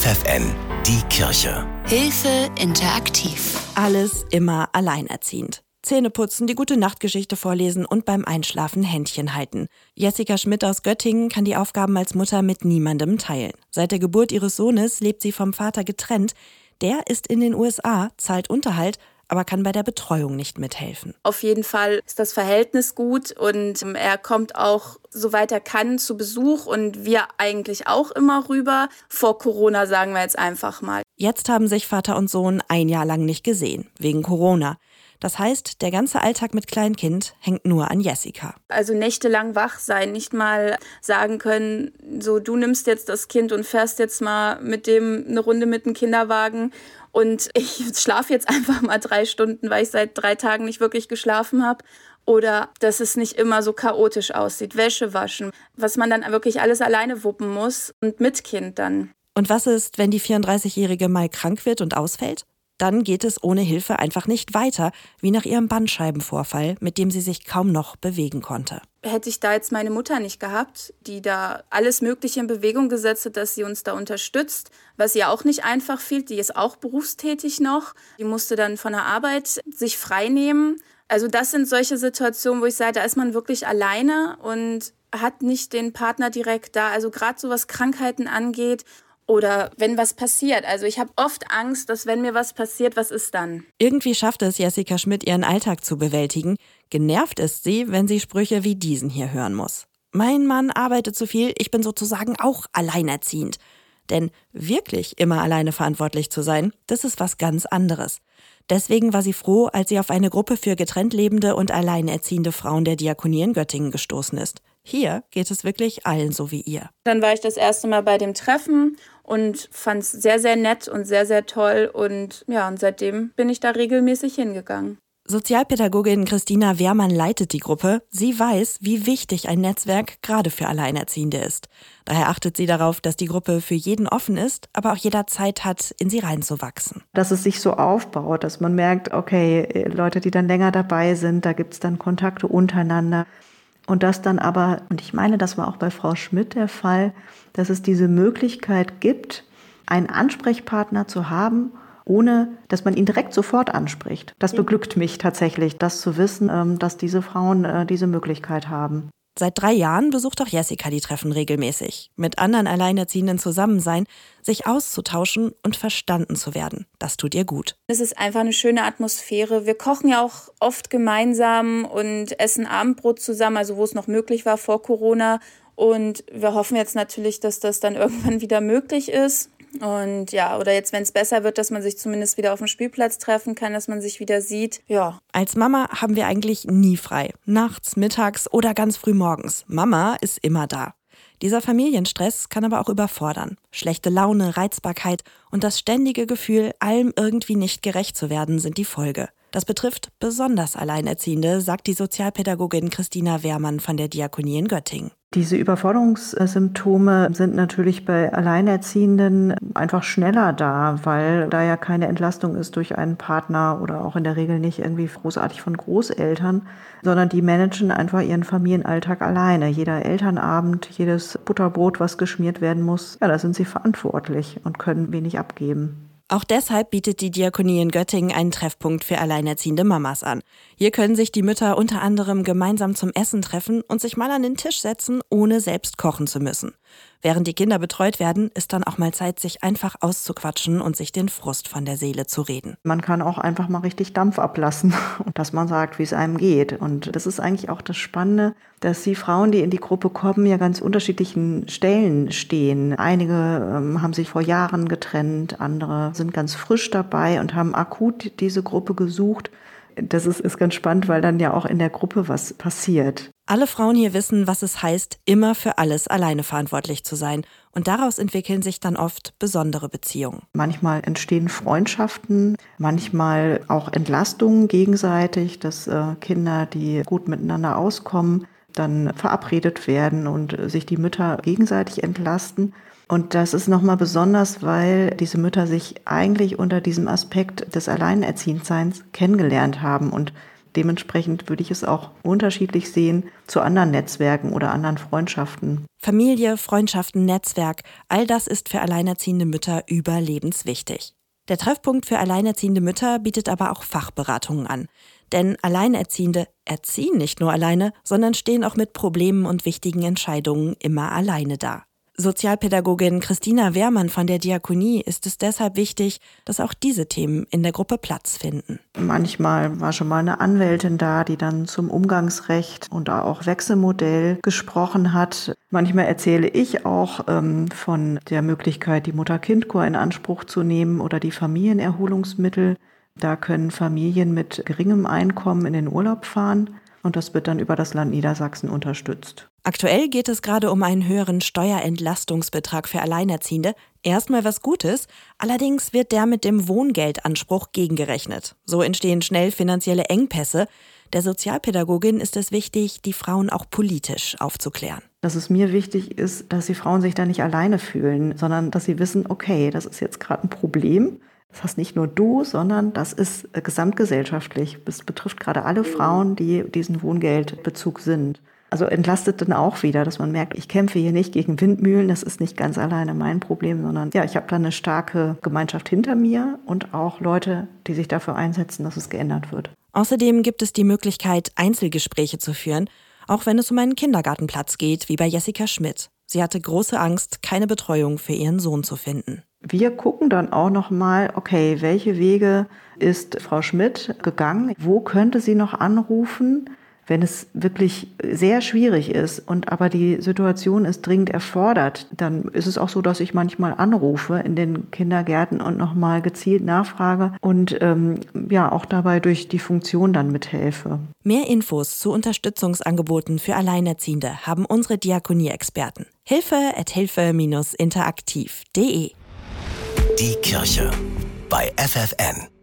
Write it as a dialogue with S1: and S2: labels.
S1: FFN, die Kirche.
S2: Hilfe interaktiv.
S3: Alles immer alleinerziehend. Zähne putzen, die gute Nachtgeschichte vorlesen und beim Einschlafen Händchen halten. Jessica Schmidt aus Göttingen kann die Aufgaben als Mutter mit niemandem teilen. Seit der Geburt ihres Sohnes lebt sie vom Vater getrennt. Der ist in den USA, zahlt Unterhalt, aber kann bei der Betreuung nicht mithelfen.
S4: Auf jeden Fall ist das Verhältnis gut und er kommt auch, soweit er kann, zu Besuch und wir eigentlich auch immer rüber. Vor Corona sagen wir jetzt einfach mal.
S3: Jetzt haben sich Vater und Sohn ein Jahr lang nicht gesehen, wegen Corona. Das heißt, der ganze Alltag mit Kleinkind hängt nur an Jessica.
S4: Also nächtelang wach sein, nicht mal sagen können, so du nimmst jetzt das Kind und fährst jetzt mal mit dem eine Runde mit dem Kinderwagen und ich schlafe jetzt einfach mal drei Stunden, weil ich seit drei Tagen nicht wirklich geschlafen habe. Oder dass es nicht immer so chaotisch aussieht. Wäsche waschen, was man dann wirklich alles alleine wuppen muss und mit Kind dann.
S3: Und was ist, wenn die 34-Jährige mal krank wird und ausfällt? Dann geht es ohne Hilfe einfach nicht weiter, wie nach ihrem Bandscheibenvorfall, mit dem sie sich kaum noch bewegen konnte.
S4: Hätte ich da jetzt meine Mutter nicht gehabt, die da alles Mögliche in Bewegung gesetzt hat, dass sie uns da unterstützt, was ihr auch nicht einfach fiel, die ist auch berufstätig noch, die musste dann von der Arbeit sich frei nehmen. Also das sind solche Situationen, wo ich sage, da ist man wirklich alleine und hat nicht den Partner direkt da. Also gerade so was Krankheiten angeht oder wenn was passiert. Also ich habe oft Angst, dass wenn mir was passiert, was ist dann?
S3: Irgendwie schafft es Jessica Schmidt, ihren Alltag zu bewältigen. Genervt ist sie, wenn sie Sprüche wie diesen hier hören muss. Mein Mann arbeitet zu viel, ich bin sozusagen auch alleinerziehend. Denn wirklich immer alleine verantwortlich zu sein, das ist was ganz anderes. Deswegen war sie froh, als sie auf eine Gruppe für getrennt lebende und alleinerziehende Frauen der Diakonie in Göttingen gestoßen ist. Hier geht es wirklich allen so wie ihr.
S4: Dann war ich das erste Mal bei dem Treffen und fand es sehr, sehr nett und sehr, sehr toll. Und ja, und seitdem bin ich da regelmäßig hingegangen.
S3: Sozialpädagogin Christina Wehrmann leitet die Gruppe. Sie weiß, wie wichtig ein Netzwerk gerade für Alleinerziehende ist. Daher achtet sie darauf, dass die Gruppe für jeden offen ist, aber auch jeder Zeit hat, in sie reinzuwachsen.
S5: Dass es sich so aufbaut, dass man merkt, okay, Leute, die dann länger dabei sind, da gibt es dann Kontakte untereinander. Und das dann aber, und ich meine, das war auch bei Frau Schmidt der Fall, dass es diese Möglichkeit gibt, einen Ansprechpartner zu haben, ohne dass man ihn direkt sofort anspricht. Das beglückt mich tatsächlich, das zu wissen, ähm, dass diese Frauen äh, diese Möglichkeit haben.
S3: Seit drei Jahren besucht auch Jessica die Treffen regelmäßig. Mit anderen Alleinerziehenden zusammen sein, sich auszutauschen und verstanden zu werden. Das tut ihr gut.
S4: Es ist einfach eine schöne Atmosphäre. Wir kochen ja auch oft gemeinsam und essen Abendbrot zusammen, also wo es noch möglich war vor Corona. Und wir hoffen jetzt natürlich, dass das dann irgendwann wieder möglich ist. Und ja, oder jetzt, wenn es besser wird, dass man sich zumindest wieder auf dem Spielplatz treffen kann, dass man sich wieder sieht. Ja.
S3: Als Mama haben wir eigentlich nie frei. Nachts, mittags oder ganz früh morgens. Mama ist immer da. Dieser Familienstress kann aber auch überfordern. Schlechte Laune, Reizbarkeit und das ständige Gefühl, allem irgendwie nicht gerecht zu werden, sind die Folge. Das betrifft besonders Alleinerziehende, sagt die Sozialpädagogin Christina Wehrmann von der Diakonie in Göttingen.
S5: Diese Überforderungssymptome sind natürlich bei Alleinerziehenden einfach schneller da, weil da ja keine Entlastung ist durch einen Partner oder auch in der Regel nicht irgendwie großartig von Großeltern, sondern die managen einfach ihren Familienalltag alleine. Jeder Elternabend, jedes Butterbrot, was geschmiert werden muss, ja, da sind sie verantwortlich und können wenig abgeben.
S3: Auch deshalb bietet die Diakonie in Göttingen einen Treffpunkt für alleinerziehende Mamas an. Hier können sich die Mütter unter anderem gemeinsam zum Essen treffen und sich mal an den Tisch setzen, ohne selbst kochen zu müssen. Während die Kinder betreut werden, ist dann auch mal Zeit, sich einfach auszuquatschen und sich den Frust von der Seele zu reden.
S5: Man kann auch einfach mal richtig Dampf ablassen und dass man sagt, wie es einem geht. Und das ist eigentlich auch das Spannende, dass die Frauen, die in die Gruppe kommen, ja ganz unterschiedlichen Stellen stehen. Einige ähm, haben sich vor Jahren getrennt, andere sind ganz frisch dabei und haben akut diese Gruppe gesucht das ist, ist ganz spannend, weil dann ja auch in der Gruppe was passiert.
S3: Alle Frauen hier wissen, was es heißt, immer für alles alleine verantwortlich zu sein. Und daraus entwickeln sich dann oft besondere Beziehungen.
S5: Manchmal entstehen Freundschaften, manchmal auch Entlastungen gegenseitig, dass äh, Kinder, die gut miteinander auskommen, dann verabredet werden und sich die Mütter gegenseitig entlasten. Und das ist nochmal besonders, weil diese Mütter sich eigentlich unter diesem Aspekt des Alleinerziehendseins kennengelernt haben und Dementsprechend würde ich es auch unterschiedlich sehen zu anderen Netzwerken oder anderen Freundschaften.
S3: Familie, Freundschaften, Netzwerk, all das ist für alleinerziehende Mütter überlebenswichtig. Der Treffpunkt für alleinerziehende Mütter bietet aber auch Fachberatungen an. Denn Alleinerziehende erziehen nicht nur alleine, sondern stehen auch mit Problemen und wichtigen Entscheidungen immer alleine da. Sozialpädagogin Christina Wehrmann von der Diakonie ist es deshalb wichtig, dass auch diese Themen in der Gruppe Platz finden.
S5: Manchmal war schon mal eine Anwältin da, die dann zum Umgangsrecht und auch Wechselmodell gesprochen hat. Manchmal erzähle ich auch ähm, von der Möglichkeit, die Mutter-Kind-Kur in Anspruch zu nehmen oder die Familienerholungsmittel. Da können Familien mit geringem Einkommen in den Urlaub fahren und das wird dann über das Land Niedersachsen unterstützt.
S3: Aktuell geht es gerade um einen höheren Steuerentlastungsbetrag für Alleinerziehende. Erstmal was Gutes, allerdings wird der mit dem Wohngeldanspruch gegengerechnet. So entstehen schnell finanzielle Engpässe. Der Sozialpädagogin ist es wichtig, die Frauen auch politisch aufzuklären.
S5: Dass es mir wichtig ist, dass die Frauen sich da nicht alleine fühlen, sondern dass sie wissen, okay, das ist jetzt gerade ein Problem. Das heißt nicht nur du, sondern das ist gesamtgesellschaftlich. Das betrifft gerade alle Frauen, die diesen Wohngeldbezug sind. Also entlastet dann auch wieder, dass man merkt, ich kämpfe hier nicht gegen Windmühlen, das ist nicht ganz alleine mein Problem, sondern ja, ich habe da eine starke Gemeinschaft hinter mir und auch Leute, die sich dafür einsetzen, dass es geändert wird.
S3: Außerdem gibt es die Möglichkeit, Einzelgespräche zu führen, auch wenn es um einen Kindergartenplatz geht, wie bei Jessica Schmidt. Sie hatte große Angst, keine Betreuung für ihren Sohn zu finden.
S5: Wir gucken dann auch noch mal, okay, welche Wege ist Frau Schmidt gegangen? Wo könnte sie noch anrufen? Wenn es wirklich sehr schwierig ist und aber die Situation es dringend erfordert, dann ist es auch so, dass ich manchmal anrufe in den Kindergärten und nochmal gezielt nachfrage und ähm, ja auch dabei durch die Funktion dann mithelfe.
S3: Mehr Infos zu Unterstützungsangeboten für Alleinerziehende haben unsere Diakonie-Experten. Hilfe at hilfe-interaktiv.de
S1: Die Kirche bei FFN.